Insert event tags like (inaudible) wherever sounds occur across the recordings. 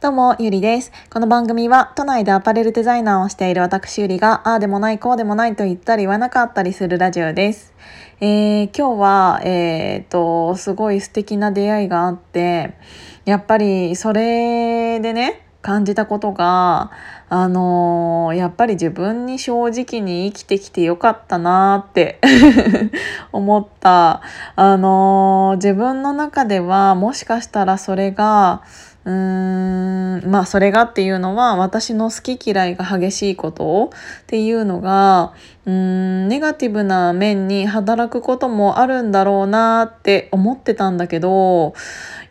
どうも、ゆりです。この番組は、都内でアパレルデザイナーをしている私ゆりが、ああでもない、こうでもないと言ったり言わなかったりするラジオです。えー、今日は、えー、っと、すごい素敵な出会いがあって、やっぱりそれでね、感じたことが、あのー、やっぱり自分に正直に生きてきてよかったなって (laughs) 思った。あのー、自分の中ではもしかしたらそれが、うーん。まあそれがっていうのは私の好き嫌いが激しいことっていうのがうーんネガティブな面に働くこともあるんだろうなって思ってたんだけど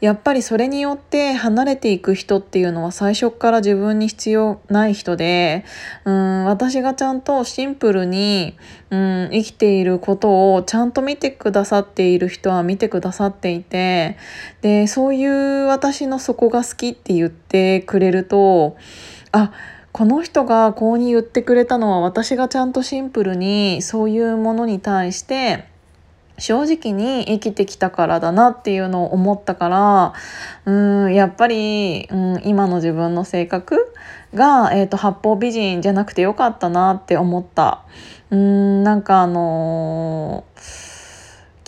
やっぱりそれによって離れていく人っていうのは最初から自分に必要ない人でうん私がちゃんとシンプルにうん生きていることをちゃんと見てくださっている人は見てくださっていてでそういう私の底が好きって言ってくれるとあこの人がこうに言ってくれたのは私がちゃんとシンプルにそういうものに対して正直に生きてきたからだなっていうのを思ったからうんやっぱり、うん、今の自分の性格が、えーと、八方美人じゃなくてよかったなって思った。うんなんかあのー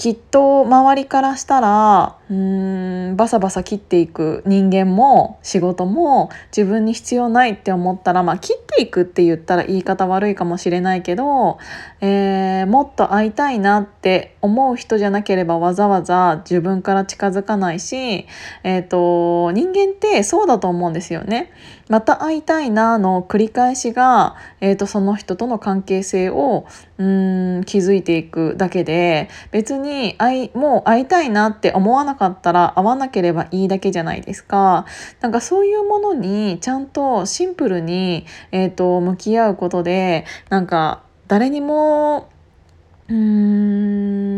きっと周りからしたらうーんバサバサ切っていく人間も仕事も自分に必要ないって思ったらまあ切っていくって言ったら言い方悪いかもしれないけど、えー、もっと会いたいなって思う人じゃなければわざわざ自分から近づかないし、えーと、人間ってそうだと思うんですよね。また会いたいなの繰り返しが、えーと、その人との関係性をうん気づいていくだけで別に会もう会いたいなって思わなかったら会わなければいいだけじゃないですか。なんかそういうものにちゃんとシンプルに、えーと向き合うことでなんか誰にもうーん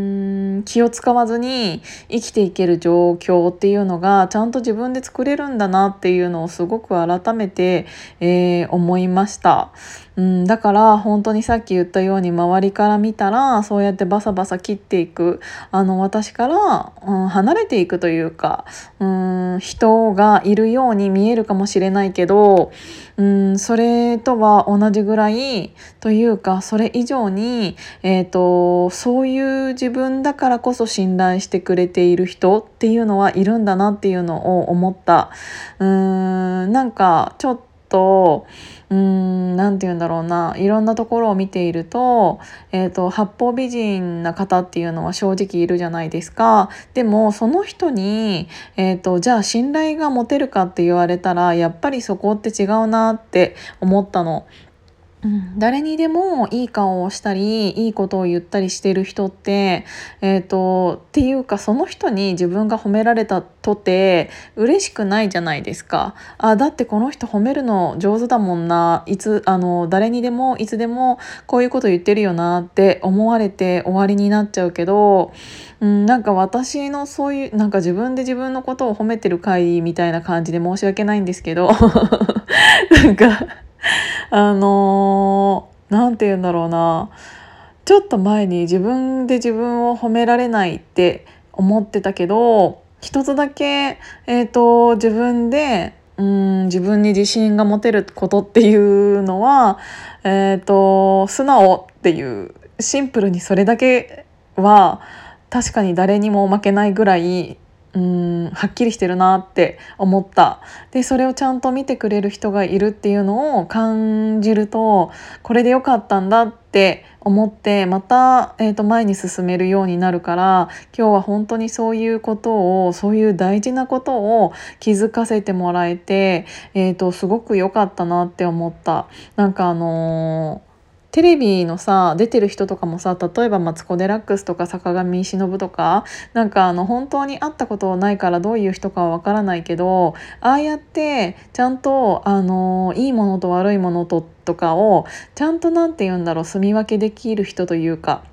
気を使わずに生きていける状況っていうのがちゃんと自分で作れるんだなっていうのをすごく改めて、えー、思いました。うん、だから本当にさっき言ったように周りから見たらそうやってバサバサ切っていくあの私から、うん、離れていくというか、うん、人がいるように見えるかもしれないけど、うん、それとは同じぐらいというかそれ以上に、えーと、そういう自分だからからこそ信頼してくれている人っていうのはいるんだなっていうのを思った。うーんなんかちょっとうーん何て言うんだろうないろんなところを見ていると,、えーと、八方美人な方っていうのは正直いるじゃないですかでもその人に、えーと、じゃあ信頼が持てるかって言われたらやっぱりそこって違うなって思ったの。うん、誰にでもいい顔をしたりいいことを言ったりしてる人って、えーと、っていうかその人に自分が褒められたとて嬉しくないじゃないですか。あだってこの人褒めるの上手だもんな。いつあの誰にでもいつでもこういうこと言ってるよなって思われて終わりになっちゃうけど、うん、なんか私のそういうなんか自分で自分のことを褒めてる回みたいな感じで申し訳ないんですけど (laughs) なんか (laughs) あの何て言うんだろうな。ちょっと前に自分で自分を褒められないって思ってたけど一つだけ、えーと、自分でうん自分に自信が持てることっていうのは、えーと素直っていうシンプルにそれだけは確かに誰にも負けないぐらいうんはっきりしてるなって思ったでそれをちゃんと見てくれる人がいるっていうのを感じるとこれでよかったんだって思ってまた、えー、と前に進めるようになるから今日は本当にそういうことをそういう大事なことを気づかせてもらえて、えー、とすごく良かったなって思った。なんかあのーテレビのさ出てる人とかもさ例えばマツコ・デラックスとか坂上忍とかなんかあの本当に会ったことないからどういう人かはわからないけどああやってちゃんとあのいいものと悪いものととかをちゃんと何て言うんだろう住み分けできる人というか。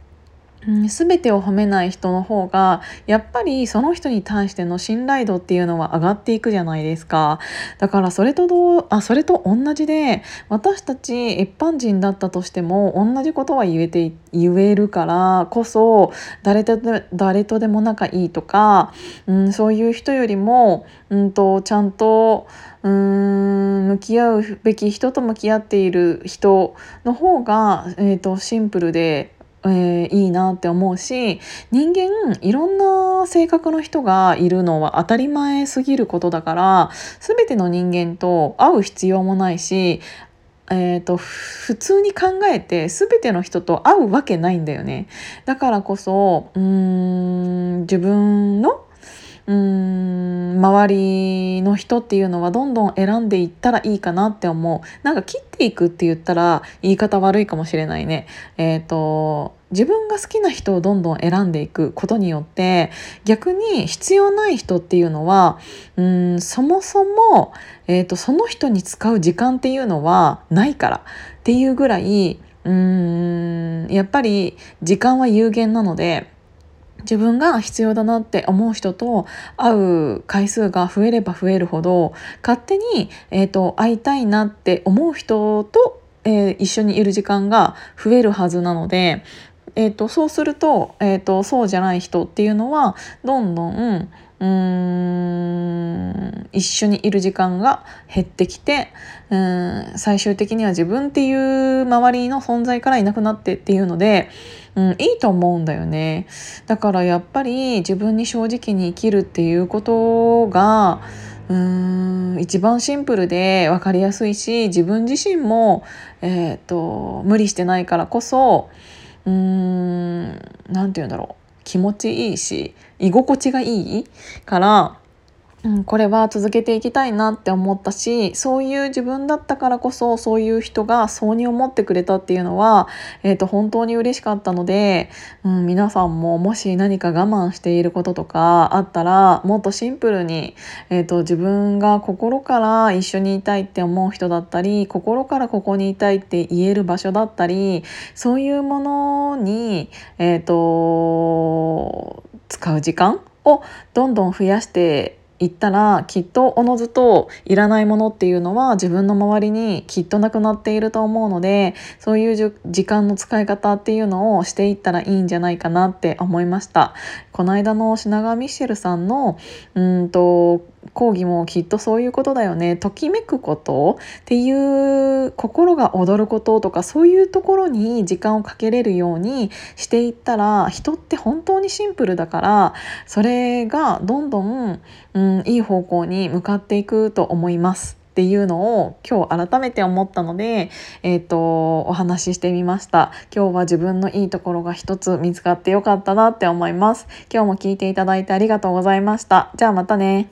全てを褒めない人の方がやっぱりその人に対しての信頼度っていうのは上がっていくじゃないですか。だからそれとどうあそれと同じで私たち一般人だったとしても同じことは言えて言えるからこそ誰と誰とでも仲いいとか、うん、そういう人よりも、うんと、ちゃんとうん向き合うべき人と向き合っている人の方が、えーとシンプルでえー、いいなって思うし人間いろんな性格の人がいるのは当たり前すぎることだから全ての人間と会う必要もないしえーと、普通に考えて全ての人と会うわけないんだよね。だからこそうーん自分のうーん周りの人っていうのはどんどん選んでいったらいいかなって思う。なんか切っていくって言ったら言い方悪いかもしれないね。えっ、ー、と自分が好きな人をどんどん選んでいくことによって逆に必要ない人っていうのはうんそもそも、えーと、その人に使う時間っていうのはないからっていうぐらいうーんやっぱり時間は有限なので自分が必要だなって思う人と会う回数が増えれば増えるほど勝手に、えーと、会いたいなって思う人と、えー、一緒にいる時間が増えるはずなので、えーと、そうすると,、えーとそうじゃない人っていうのはどんどんうーん一緒にいる時間が減ってきてうん最終的には自分っていう周りの存在からいなくなってっていうので、うん、いいと思うんだよね。だからやっぱり自分に正直に生きるっていうことがうーん一番シンプルで分かりやすいし自分自身も、えーと、無理してないからこそうーん何て言うんだろう。気持ちいいし居心地がいいからうん、これは続けていきたいなって思ったしそういう自分だったからこそそういう人がそうに思ってくれたっていうのは、えーと、本当に嬉しかったので、うん、皆さんももし何か我慢していることとかあったらもっとシンプルに、えーと、自分が心から一緒にいたいって思う人だったり心からここにいたいって言える場所だったりそういうものに、えーと使う時間をどんどん増やしていったらきっとおのずといらないものっていうのは自分の周りにきっとなくなっていると思うのでそういう時間の使い方っていうのをしていったらいいんじゃないかなって思いました。この間の品川ミッシェルさんのうんと講義もきっとそういうことだよねときめくことっていう心が躍ることとかそういうところに時間をかけれるようにしていったら人って本当にシンプルだからそれがどんどん、うん、いい方向に向かっていくと思います。っていうのを今日改めて思ったので、えーと、お話ししてみました今日は自分のいいところが一つ見つかってよかったなって思います今日も聞いていただいてありがとうございましたじゃあまたね